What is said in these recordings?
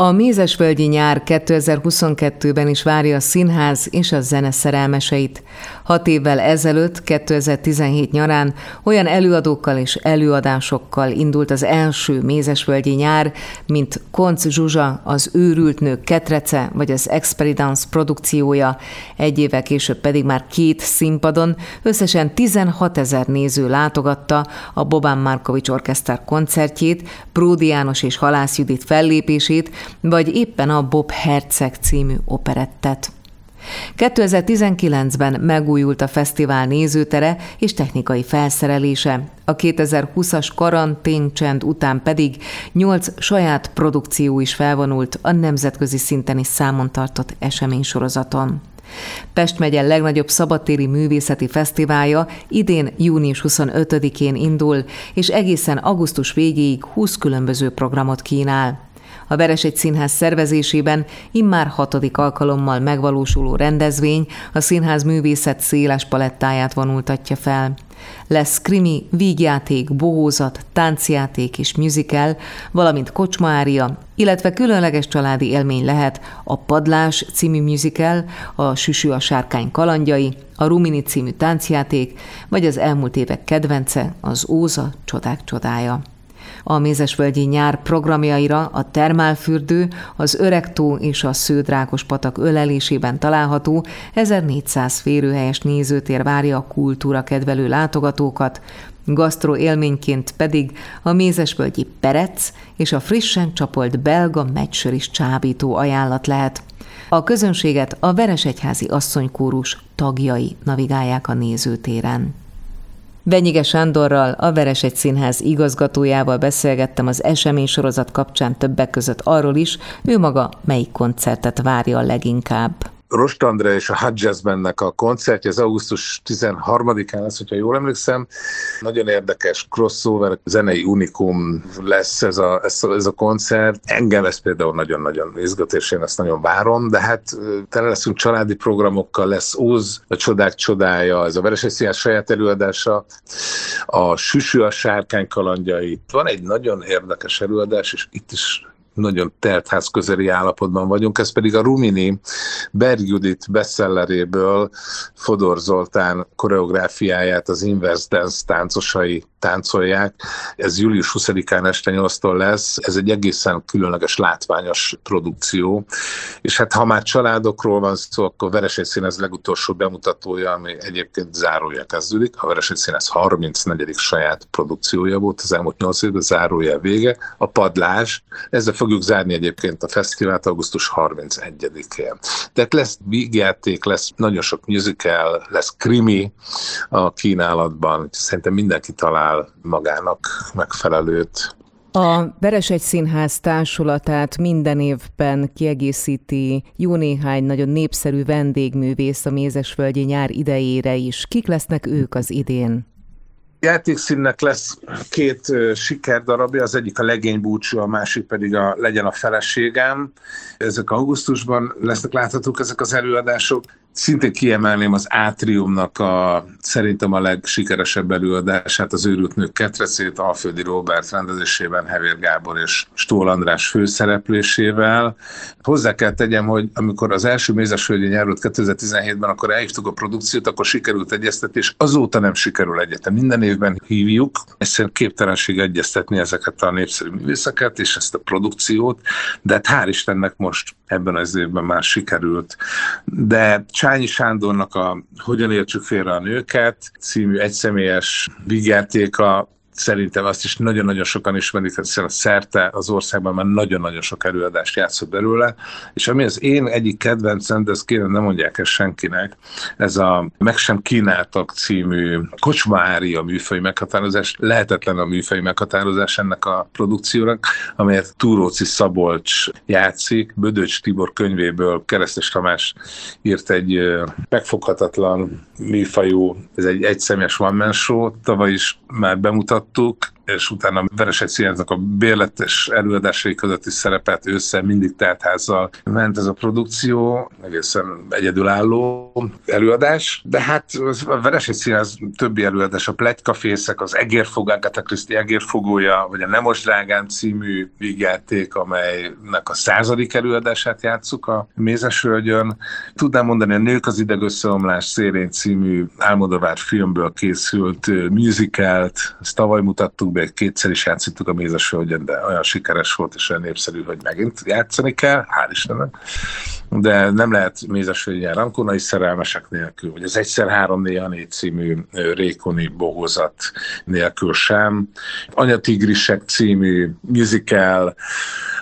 A Mézesvölgyi nyár 2022-ben is várja a színház és a zene szerelmeseit. Hat évvel ezelőtt, 2017 nyarán olyan előadókkal és előadásokkal indult az első Mézesvölgyi nyár, mint Konc Zsuzsa, az Őrült Nők Ketrece vagy az Experience produkciója, egy évvel később pedig már két színpadon összesen 16 ezer néző látogatta a Bobán Markovics Orkesztár koncertjét, Pródi János és Halász Judit fellépését, vagy éppen a Bob Herceg című operettet. 2019-ben megújult a fesztivál nézőtere és technikai felszerelése, a 2020-as karanténcsend után pedig nyolc saját produkció is felvonult a nemzetközi szinten is számon tartott eseménysorozaton. Pest megye legnagyobb szabadtéri művészeti fesztiválja idén június 25-én indul, és egészen augusztus végéig 20 különböző programot kínál. A Veresegy Színház szervezésében immár hatodik alkalommal megvalósuló rendezvény a színház művészet széles palettáját vonultatja fel. Lesz krimi, vígjáték, bohózat, táncjáték és musical, valamint kocsmaária, illetve különleges családi élmény lehet a Padlás című musical, a Süsű a sárkány kalandjai, a Rumini című táncjáték, vagy az elmúlt évek kedvence, az Óza csodák csodája. A Mézesvölgyi nyár programjaira a termálfürdő, az Öregtó és a Sződrákos patak ölelésében található 1400 férőhelyes nézőtér várja a kultúra kedvelő látogatókat, Gasztro élményként pedig a mézesvölgyi perec és a frissen csapolt belga meccsör is csábító ajánlat lehet. A közönséget a Veresegyházi asszonykórus tagjai navigálják a nézőtéren. Benyige Sándorral, a Veresegy Színház igazgatójával beszélgettem az eseménysorozat kapcsán többek között arról is, ő maga melyik koncertet várja leginkább. Rost André és a Bandnek a koncertje, az augusztus 13-án lesz, hogyha jól emlékszem. Nagyon érdekes crossover, zenei unikum lesz ez a, ez a, ez a koncert. Engem ez például nagyon-nagyon izgat, és én ezt nagyon várom, de hát tele leszünk családi programokkal, lesz Óz, a csodák csodája, ez a Vereses saját előadása, a Süsű a sárkány kalandjai. Van egy nagyon érdekes előadás, és itt is nagyon teltház közeli állapotban vagyunk, ez pedig a Rumini Berg Judit bestselleréből Fodor Zoltán koreográfiáját az Inverse Dance táncosai táncolják. Ez július 20-án este 8-tól lesz. Ez egy egészen különleges, látványos produkció. És hát ha már családokról van szó, akkor Veresény Színez legutolsó bemutatója, ami egyébként zárója kezdődik. A Veresény Színez 34. saját produkciója volt az elmúlt 8 évben, zárója vége. A Padlás. Ezzel fogjuk zárni egyébként a fesztivált augusztus 31-én. Tehát lesz vígjáték, lesz nagyon sok musical, lesz krimi a kínálatban. Szerintem mindenki talál magának megfelelőt. A Veresegy Színház társulatát minden évben kiegészíti jó néhány nagyon népszerű vendégművész a Mézesvölgyi nyár idejére is. Kik lesznek ők az idén? Játékszínnek lesz két sikerdarabja, az egyik a legény búcsú, a másik pedig a Legyen a feleségem. Ezek augusztusban lesznek láthatók ezek az előadások. Szintén kiemelném az Átriumnak a szerintem a legsikeresebb előadását, az őrült nők ketrecét, Alföldi Robert rendezésében, Hevér Gábor és Stól András főszereplésével. Hozzá kell tegyem, hogy amikor az első Mézesvölgyi nyárult 2017-ben, akkor elhívtuk a produkciót, akkor sikerült egyeztetés, azóta nem sikerül egyetem. Minden évben hívjuk, egyszerűen képtelenség egyeztetni ezeket a népszerű művészeket és ezt a produkciót, de hát hál' Istennek most ebben az évben már sikerült. De Csányi Sándornak a Hogyan értsük félre a nőket című egyszemélyes vigyátéka szerintem azt is nagyon-nagyon sokan ismerik, hiszen a szerte az országban már nagyon-nagyon sok előadást játszott belőle, és ami az én egyik kedvencem, de ezt kérem, nem mondják ezt senkinek, ez a Meg sem kínáltak című kocsmári a műfai meghatározás, lehetetlen a műfai meghatározás ennek a produkciónak, amelyet Túróci Szabolcs játszik, Bödöcs Tibor könyvéből Keresztes Tamás írt egy megfoghatatlan műfajú, ez egy egyszemélyes one man show, tavaly is már bemutat то és utána a Veresegy Színháznak a bérletes előadásai között is szerepelt ősszel, mindig teltházzal ment ez a produkció, egészen egyedülálló előadás, de hát a Veresegy Színház többi előadás, a Plegykafészek, az Egérfog, Agatha Christie Egérfogója, vagy a Nemos Drágám című vígjáték, amelynek a századik előadását játsszuk a Mézesvölgyön. Tudnám mondani, a Nők az ideg összeomlás szérén című Álmodovár filmből készült musicalt, ezt tavaly mutattuk be, kétszer is játszottuk a Mézesvölgyön, de olyan sikeres volt és olyan népszerű, hogy megint játszani kell, hál' Istennek de nem lehet mézesvölgyen rankonai szerelmesek nélkül, vagy az egyszer három néha négy című Rékoni bohozat nélkül sem. Anyatigrisek című musical,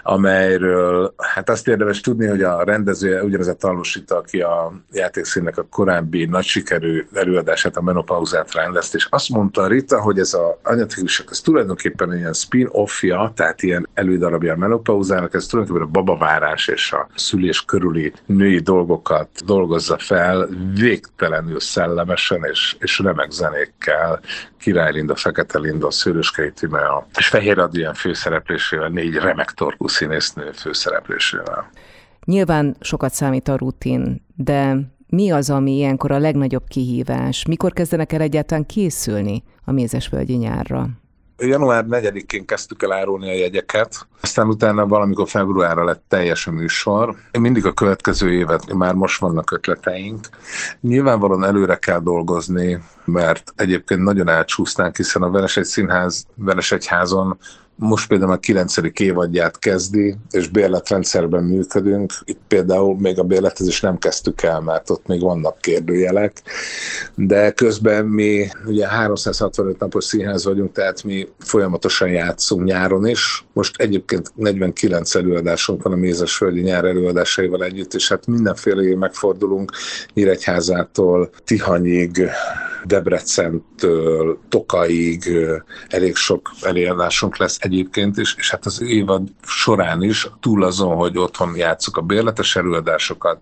amelyről hát azt érdemes tudni, hogy a rendező ugyanez a Talosita, aki a játékszínnek a korábbi nagy sikerű előadását, a menopauzát rendezt, és azt mondta Rita, hogy ez a anyatigrisek, ez tulajdonképpen ilyen spin-offja, tehát ilyen elődarabja a menopauzának, ez tulajdonképpen a babavárás és a szülés körüli női dolgokat dolgozza fel, végtelenül szellemesen és, és remek zenékkel, Király Linda, Fekete Linda, Szőröskei Timea, és Fehér Adrián főszereplésével, négy remek torkú színésznő főszereplésével. Nyilván sokat számít a rutin, de mi az, ami ilyenkor a legnagyobb kihívás? Mikor kezdenek el egyáltalán készülni a Mézesvölgyi nyárra? Január 4-én kezdtük el árulni a jegyeket, aztán utána valamikor februárra lett teljes a műsor. Mindig a következő évet, már most vannak ötleteink. Nyilvánvalóan előre kell dolgozni, mert egyébként nagyon elcsúsztánk, hiszen a Veresegy Színház, Veresegyházon most például a 9. évadját kezdi, és bérletrendszerben működünk. Itt például még a bérletezést nem kezdtük el, mert ott még vannak kérdőjelek, de közben mi ugye 365 napos színház vagyunk, tehát mi folyamatosan játszunk nyáron is. Most egyébként 49 előadásunk van a Mézesföldi nyár előadásaival együtt, és hát mindenféle megfordulunk Nyíregyházától Tihanyig, Debrecentől Tokaig elég sok előadásunk lesz egyébként is, és hát az évad során is, túl azon, hogy otthon játszuk a bérletes előadásokat,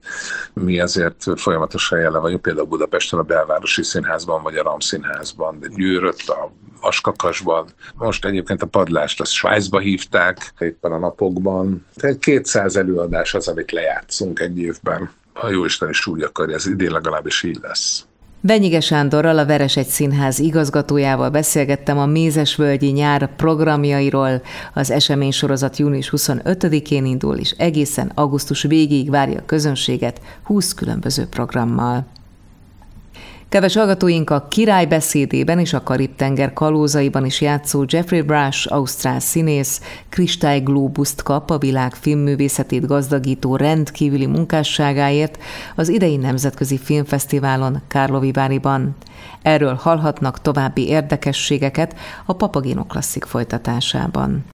mi ezért folyamatosan jelen vagyunk, például Budapesten a Belvárosi Színházban, vagy a Ram Színházban, de Győrött, a Askakasban. Most egyébként a padlást azt Svájcba hívták éppen a napokban. Tehát 200 előadás az, amit lejátszunk egy évben. Ha jó Isten is úgy akarja, ez idén legalábbis így lesz. Benyige Sándorral, a Veresegy Színház igazgatójával beszélgettem a Mézesvölgyi nyár programjairól. Az esemény sorozat június 25-én indul, és egészen augusztus végéig várja a közönséget 20 különböző programmal. Keves hallgatóink a Király beszédében és a Karib-tenger kalózaiban is játszó Jeffrey Brush, ausztrál színész, Kristály Globuszt kap a világ filmművészetét gazdagító rendkívüli munkásságáért az idei Nemzetközi Filmfesztiválon Kárloviváriban. Erről hallhatnak további érdekességeket a Papagino klasszik folytatásában.